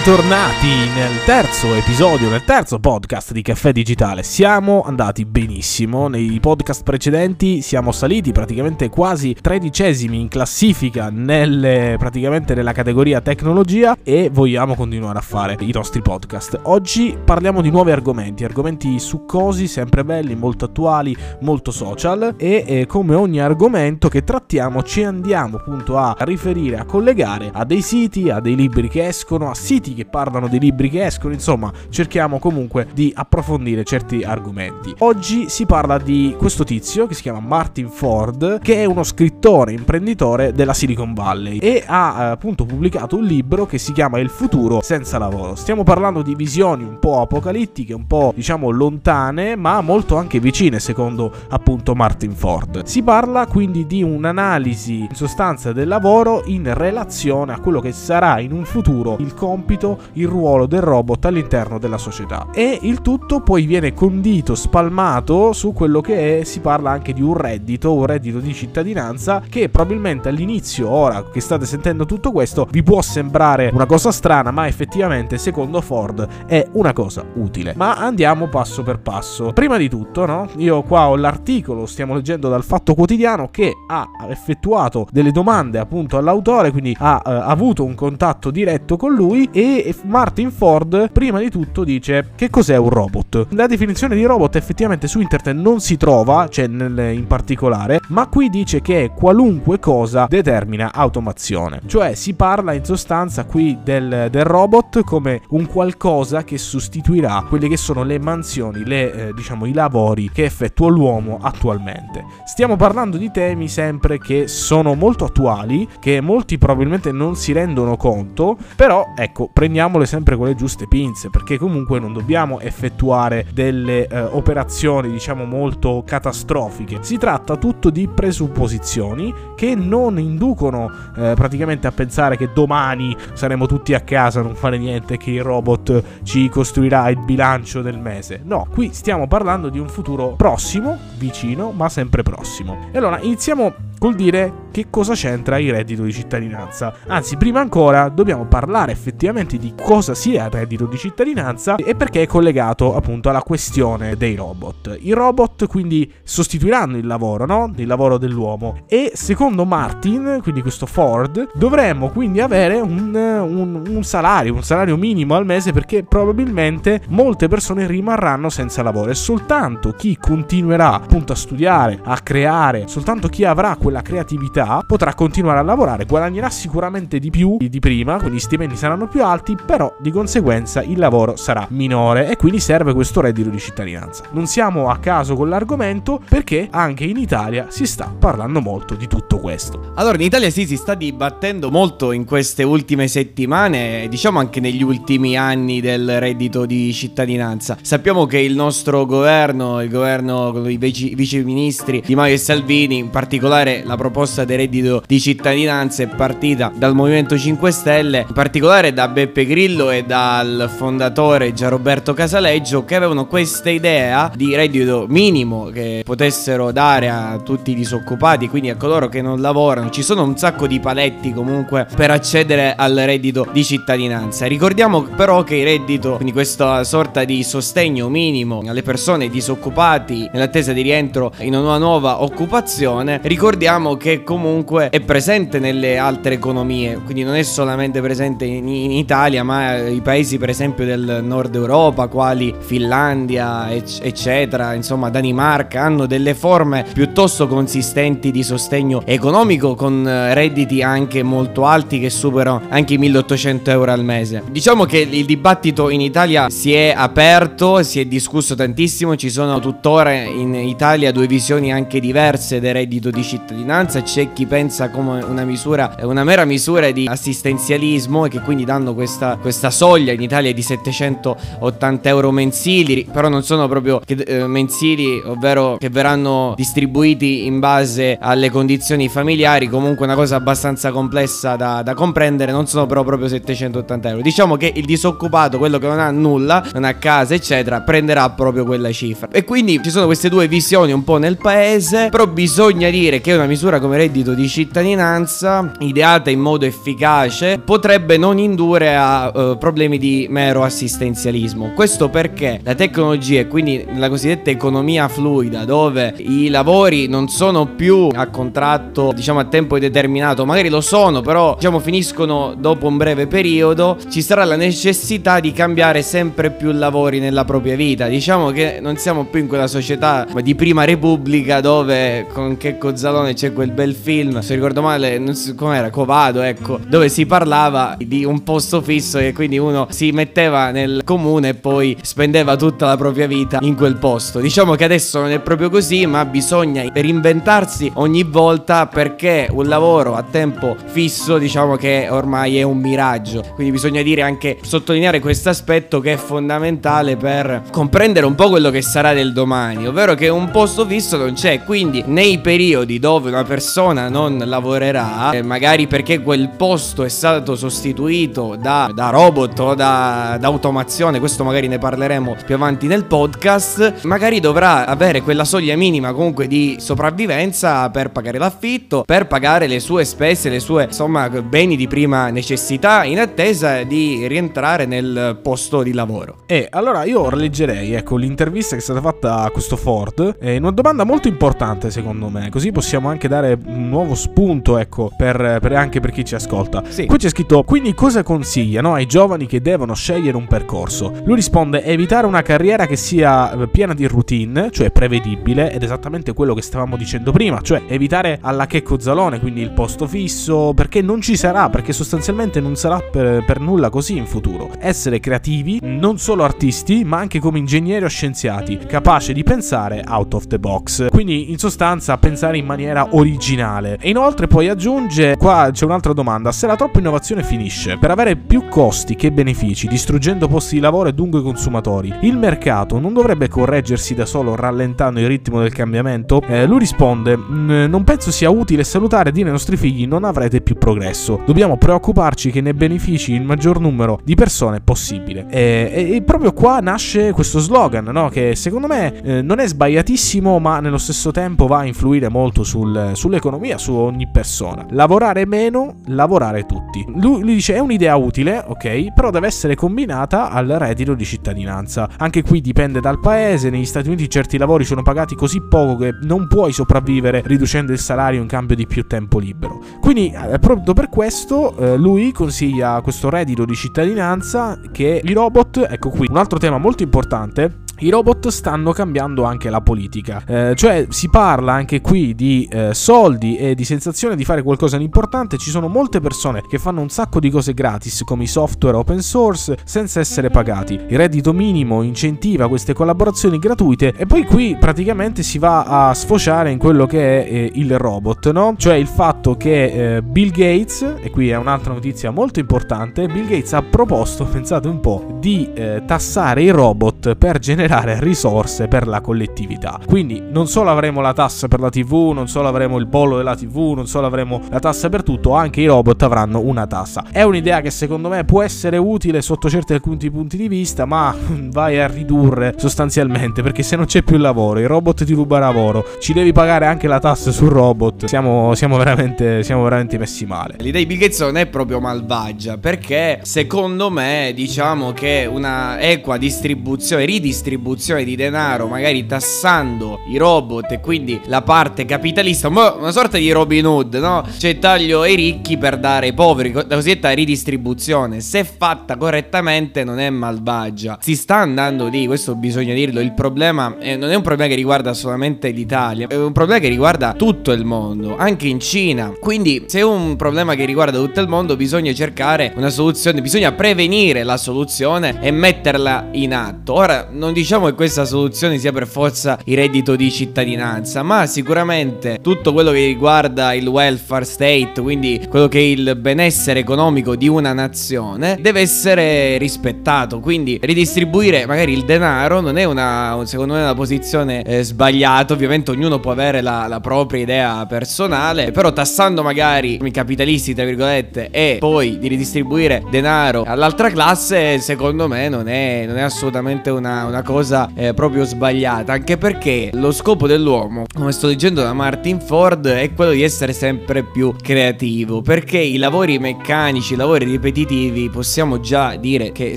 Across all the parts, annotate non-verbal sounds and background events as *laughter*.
Bentornati terzo episodio, nel terzo podcast di Caffè Digitale. Siamo andati benissimo, nei podcast precedenti siamo saliti praticamente quasi tredicesimi in classifica nelle, praticamente nella categoria tecnologia e vogliamo continuare a fare i nostri podcast. Oggi parliamo di nuovi argomenti, argomenti succosi, sempre belli, molto attuali, molto social e eh, come ogni argomento che trattiamo ci andiamo appunto a riferire, a collegare a dei siti, a dei libri che escono, a siti che parlano dei libri che escono, insomma, cerchiamo comunque di approfondire certi argomenti. Oggi si parla di questo tizio che si chiama Martin Ford, che è uno scrittore, imprenditore della Silicon Valley e ha eh, appunto pubblicato un libro che si chiama Il futuro senza lavoro. Stiamo parlando di visioni un po' apocalittiche, un po' diciamo lontane, ma molto anche vicine secondo appunto Martin Ford. Si parla quindi di un'analisi in sostanza del lavoro in relazione a quello che sarà in un futuro il compito il ruolo del robot all'interno della società. E il tutto poi viene condito, spalmato su quello che è, si parla anche di un reddito, un reddito di cittadinanza che probabilmente all'inizio, ora che state sentendo tutto questo, vi può sembrare una cosa strana, ma effettivamente secondo Ford è una cosa utile. Ma andiamo passo per passo. Prima di tutto, no? Io qua ho l'articolo, stiamo leggendo dal Fatto Quotidiano che ha effettuato delle domande appunto all'autore, quindi ha eh, avuto un contatto diretto con lui e Martin Ford prima di tutto dice che cos'è un robot. La definizione di robot effettivamente su internet non si trova, cioè nel, in particolare, ma qui dice che qualunque cosa determina automazione. Cioè si parla in sostanza qui del, del robot come un qualcosa che sostituirà quelle che sono le mansioni, le, eh, diciamo i lavori che effettua l'uomo attualmente. Stiamo parlando di temi sempre che sono molto attuali, che molti probabilmente non si rendono conto, però ecco, prendiamole sempre con le giuste pinze, perché comunque non dobbiamo effettuare delle eh, operazioni, diciamo, molto catastrofiche. Si tratta tutto di presupposizioni che non inducono eh, praticamente a pensare che domani saremo tutti a casa non fare niente, che il robot ci costruirà il bilancio del mese. No, qui stiamo parlando di un futuro prossimo, vicino, ma sempre prossimo. E allora iniziamo col dire che cosa c'entra il reddito di cittadinanza. Anzi, prima ancora dobbiamo parlare effettivamente di cosa sia il reddito di cittadinanza e perché è collegato appunto alla questione dei robot. I robot quindi sostituiranno il lavoro, no? Il lavoro dell'uomo. E secondo Martin, quindi questo Ford, dovremmo quindi avere un, un, un salario, un salario minimo al mese perché probabilmente molte persone rimarranno senza lavoro e soltanto chi continuerà appunto a studiare, a creare, soltanto chi avrà quel quella creatività potrà continuare a lavorare, guadagnerà sicuramente di più di prima, quindi i stipendi saranno più alti, però di conseguenza il lavoro sarà minore e quindi serve questo reddito di cittadinanza. Non siamo a caso con l'argomento perché anche in Italia si sta parlando molto di tutto questo. Allora, in Italia sì, si sta dibattendo molto in queste ultime settimane, diciamo anche negli ultimi anni del reddito di cittadinanza. Sappiamo che il nostro governo, il governo con i vice, vice ministri Di Maio e Salvini, in particolare la proposta del reddito di cittadinanza è partita dal Movimento 5 Stelle, in particolare da Beppe Grillo e dal fondatore Gianroberto Casaleggio che avevano questa idea di reddito minimo che potessero dare a tutti i disoccupati, quindi a coloro che non lavorano. Ci sono un sacco di paletti comunque per accedere al reddito di cittadinanza. Ricordiamo però che il reddito, quindi questa sorta di sostegno minimo alle persone disoccupati nell'attesa di rientro in una nuova occupazione, ricordiamo sappiamo che comunque è presente nelle altre economie, quindi non è solamente presente in, in Italia, ma i paesi per esempio del nord Europa, quali Finlandia, eccetera, insomma Danimarca, hanno delle forme piuttosto consistenti di sostegno economico con redditi anche molto alti che superano anche i 1800 euro al mese. Diciamo che il dibattito in Italia si è aperto, si è discusso tantissimo, ci sono tuttora in Italia due visioni anche diverse del reddito di cittadinanza cittadinanza, c'è chi pensa come una misura, una mera misura di assistenzialismo e che quindi danno questa, questa soglia in Italia di 780 euro mensili, però non sono proprio che, eh, mensili, ovvero che verranno distribuiti in base alle condizioni familiari, comunque una cosa abbastanza complessa da, da comprendere, non sono però proprio 780 euro. Diciamo che il disoccupato, quello che non ha nulla, non ha casa, eccetera, prenderà proprio quella cifra. E quindi ci sono queste due visioni un po' nel paese, però bisogna dire che è una misura come reddito di cittadinanza, ideata in modo efficace, potrebbe non indurre a uh, problemi di mero assistenzialismo. Questo perché la tecnologia e quindi la cosiddetta economia fluida, dove i lavori non sono più a contratto, diciamo a tempo indeterminato, magari lo sono, però diciamo finiscono dopo un breve periodo, ci sarà la necessità di cambiare sempre più lavori nella propria vita. Diciamo che non siamo più in quella società di prima repubblica dove con Checco Zalone c'è quel bel film, se ricordo male, non so com'era, Covado, ecco, dove si parlava di un posto fisso e quindi uno si metteva nel comune e poi spendeva tutta la propria vita in quel posto. Diciamo che adesso non è proprio così, ma bisogna reinventarsi ogni volta perché un lavoro a tempo fisso, diciamo che ormai è un miraggio. Quindi bisogna dire anche sottolineare questo aspetto che è fondamentale per comprendere un po' quello che sarà del domani, ovvero che un posto fisso non c'è, quindi nei periodi dove una persona non lavorerà, eh, magari perché quel posto è stato sostituito da, da robot o da, da automazione, questo magari ne parleremo più avanti nel podcast, magari dovrà avere quella soglia minima comunque di sopravvivenza per pagare l'affitto, per pagare le sue spese, le sue insomma beni di prima necessità in attesa di rientrare nel posto di lavoro. E allora io leggerei ecco l'intervista che è stata fatta a questo Ford, è una domanda molto importante secondo me, così possiamo anche dare un nuovo spunto ecco per, per anche per chi ci ascolta. Sì. Qui c'è scritto quindi cosa consiglia no, ai giovani che devono scegliere un percorso? Lui risponde evitare una carriera che sia eh, piena di routine, cioè prevedibile ed esattamente quello che stavamo dicendo prima, cioè evitare alla Checco Zalone, quindi il posto fisso, perché non ci sarà, perché sostanzialmente non sarà per, per nulla così in futuro. Essere creativi, non solo artisti, ma anche come ingegneri o scienziati, capaci di pensare out of the box. Quindi in sostanza pensare in maniera originale. E inoltre poi aggiunge, qua c'è un'altra domanda, se la troppa innovazione finisce, per avere più costi che benefici, distruggendo posti di lavoro e dunque consumatori, il mercato non dovrebbe correggersi da solo rallentando il ritmo del cambiamento? Eh, lui risponde, non penso sia utile e salutare dire ai nostri figli non avrete più progresso, dobbiamo preoccuparci che ne benefici il maggior numero di persone possibile. E, e, e proprio qua nasce questo slogan, no? che secondo me eh, non è sbagliatissimo, ma nello stesso tempo va a influire molto sul, sull'economia, su ogni persona. Lavorare meno, lavorare tutti. Lui, lui dice è un'idea utile, ok, però deve essere combinata al reddito di cittadinanza. Anche qui dipende dal paese, negli Stati Uniti certi lavori sono pagati così poco che non puoi sopravvivere riducendo il salario in cambio di più tempo libero. Quindi eh, proprio per questo eh, lui consiglia questo reddito di cittadinanza che i robot, ecco qui, un altro tema molto importante i robot stanno cambiando anche la politica, eh, cioè si parla anche qui di eh, soldi e di sensazione di fare qualcosa di importante. Ci sono molte persone che fanno un sacco di cose gratis come i software open source senza essere pagati. Il reddito minimo incentiva queste collaborazioni gratuite e poi qui praticamente si va a sfociare in quello che è eh, il robot, no? Cioè il fatto che eh, Bill Gates, e qui è un'altra notizia molto importante, Bill Gates ha proposto, *laughs* pensate un po', di eh, tassare i robot per generare generare risorse per la collettività. Quindi non solo avremo la tassa per la TV, non solo avremo il bollo della TV, non solo avremo la tassa per tutto, anche i robot avranno una tassa. È un'idea che secondo me può essere utile sotto certi punti, punti di vista, ma *laughs* vai a ridurre sostanzialmente perché se non c'è più lavoro, il robot ti ruba lavoro, ci devi pagare anche la tassa sul robot, siamo, siamo, veramente, siamo veramente messi male. L'idea di Bill Gates non è proprio malvagia perché secondo me diciamo che una equa distribuzione, ridistribuzione distribuzione di denaro, magari tassando i robot e quindi la parte capitalista, una sorta di Robin Hood, no? Cioè taglio ai ricchi per dare ai poveri, la cosiddetta ridistribuzione. Se fatta correttamente non è malvagia. Si sta andando di, questo bisogna dirlo, il problema eh, non è un problema che riguarda solamente l'Italia, è un problema che riguarda tutto il mondo, anche in Cina. Quindi se è un problema che riguarda tutto il mondo bisogna cercare una soluzione, bisogna prevenire la soluzione e metterla in atto. Ora non diciamo che questa soluzione sia per forza il reddito di cittadinanza, ma sicuramente tutto quello che riguarda il welfare state, quindi quello che è il benessere economico di una nazione, deve essere rispettato. Quindi ridistribuire magari il denaro non è una, secondo me, una posizione eh, sbagliata. Ovviamente ognuno può avere la, la propria idea personale, però tassando magari i capitalisti, tra virgolette, e poi di ridistribuire denaro all'altra classe, secondo me non è, non è assolutamente una, una cosa cosa eh, proprio sbagliata, anche perché lo scopo dell'uomo, come sto leggendo da Martin Ford, è quello di essere sempre più creativo, perché i lavori meccanici, i lavori ripetitivi, possiamo già dire che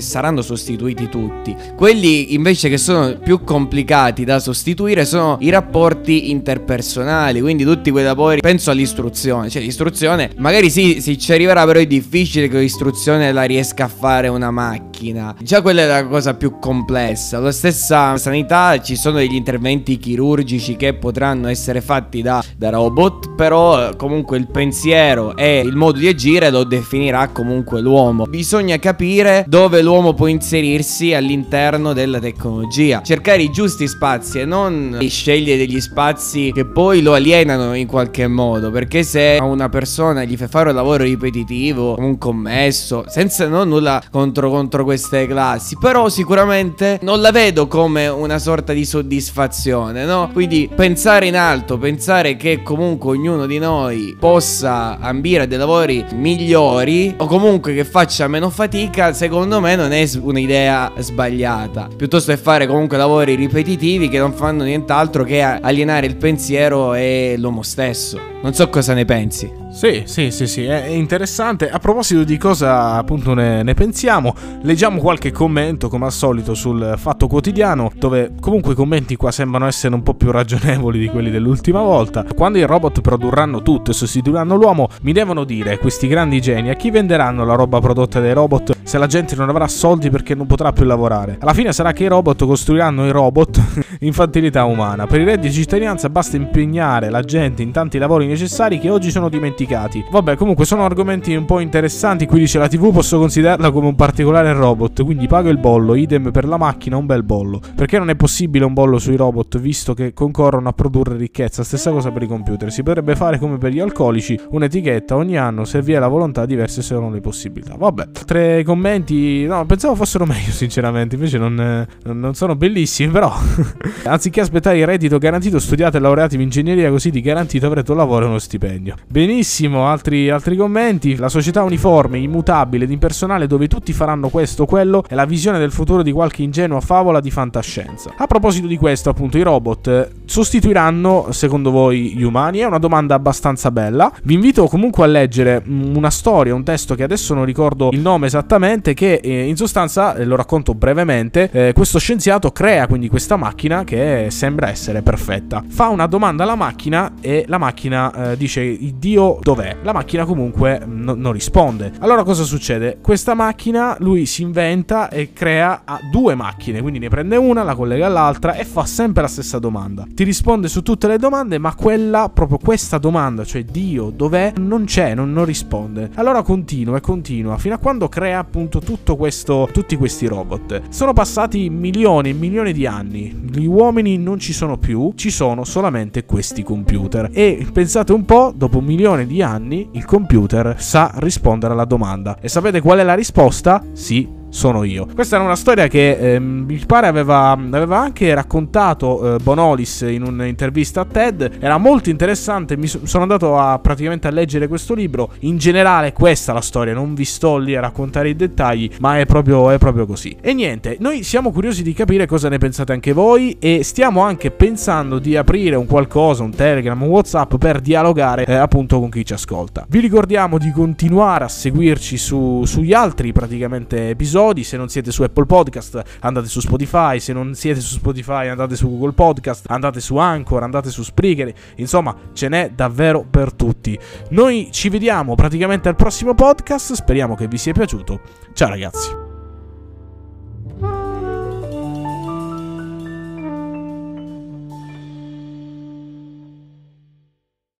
saranno sostituiti tutti. Quelli invece che sono più complicati da sostituire sono i rapporti interpersonali, quindi tutti quei lavori, penso all'istruzione, cioè l'istruzione magari sì, si ci arriverà, però è difficile che l'istruzione la riesca a fare una macchina. Già quella è la cosa più complessa. La stessa sanità ci sono degli interventi chirurgici che potranno essere fatti da, da robot, però comunque il pensiero e il modo di agire lo definirà comunque l'uomo. Bisogna capire dove l'uomo può inserirsi all'interno della tecnologia, cercare i giusti spazi e non scegliere degli spazi che poi lo alienano in qualche modo, perché se a una persona gli fai fare un lavoro ripetitivo, un commesso, senza non nulla contro, contro queste classi, però sicuramente non la vedo come una sorta di soddisfazione, no? Quindi pensare in alto, pensare che comunque ognuno di noi possa ambire a dei lavori migliori o comunque che faccia meno fatica, secondo me non è un'idea sbagliata. Piuttosto che fare comunque lavori ripetitivi che non fanno nient'altro che alienare il pensiero e l'uomo stesso. Non so cosa ne pensi. Sì, sì, sì, sì, è interessante. A proposito di cosa appunto ne, ne, pensiamo, leggiamo qualche commento come al solito sul Fatto Quotidiano, dove comunque i commenti qua sembrano essere un po' più ragionevoli di quelli dell'ultima volta. Quando i robot produrranno tutto e sostituiranno l'uomo, mi devono dire questi grandi geni a chi venderanno la roba prodotta dai robot se la gente non avrà soldi perché non potrà più lavorare. Alla fine sarà che i robot costruiranno i robot *laughs* infantilità umana. Per il reddito di cittadinanza basta impegnare la gente in tanti lavori necessari che oggi sono dimenticati dimenticati. Vabbè, comunque sono argomenti un po' interessanti. Qui dice la TV posso considerarla come un particolare robot, quindi pago il bollo, idem per la macchina, un bel bollo. Perché non è possibile un bollo sui robot visto che concorrono a produrre ricchezza? Stessa cosa per i computer. Si potrebbe fare come per gli alcolici, un'etichetta ogni anno se vi è la volontà, diverse sono le possibilità. Vabbè, tre commenti, no, pensavo fossero *laughs* meglio sinceramente, invece non, non sono bellissimi, però *laughs* anziché aspettare il reddito garantito, studiate e laureatevi in ingegneria così di garantito avrete un lavoro e uno stipendio. Benissimo Benissimo, altri, altri, commenti. La società uniforme, immutabile ed impersonale dove tutti faranno questo o quello è la visione del futuro di qualche ingenua favola di fantascienza. A proposito di questo, appunto, i robot eh, sostituiranno, secondo voi, gli umani? È una domanda abbastanza bella. Vi invito comunque a leggere mm, una storia, un testo che adesso non ricordo il nome esattamente, che eh, in sostanza, eh, lo racconto brevemente, eh, questo scienziato crea quindi questa macchina che sembra essere perfetta. Fa una domanda alla macchina e la macchina eh, dice Dio dov'è. La macchina comunque no, non risponde. Allora cosa succede? Questa macchina lui si inventa e crea due macchine, quindi ne prende una, la collega all'altra e fa sempre la stessa domanda. Ti risponde su tutte le domande, ma quella, proprio questa domanda, cioè Dio dov'è, non c'è, non, non risponde. Allora continua e continua fino a quando crea appunto tutto questo, tutti questi robot. Sono passati milioni e milioni di anni, gli uomini non ci sono più, ci sono solamente questi computer. E pensate un po', dopo milioni di di anni il computer sa rispondere alla domanda. E sapete qual è la risposta? Sì, sono io. Questa era una storia che eh, mi pare aveva, aveva anche raccontato eh, Bonolis in un'intervista a TED. Era molto interessante. Mi so, sono andato a praticamente a leggere questo libro. In generale, questa è la storia. Non vi sto lì a raccontare i dettagli, ma è proprio, è proprio così. E niente, noi siamo curiosi di capire cosa ne pensate anche voi. E stiamo anche pensando di aprire un qualcosa, un Telegram, un WhatsApp per dialogare eh, appunto con chi ci ascolta. Vi ricordiamo di continuare a seguirci su, sugli altri praticamente episodi episodi. Se non siete su Apple Podcast, andate su Spotify. Se non siete su Spotify, andate su Google Podcast, andate su Anchor, andate su Spreaker. Insomma, ce n'è davvero per tutti. Noi ci vediamo praticamente al prossimo podcast. Speriamo che vi sia piaciuto. Ciao ragazzi.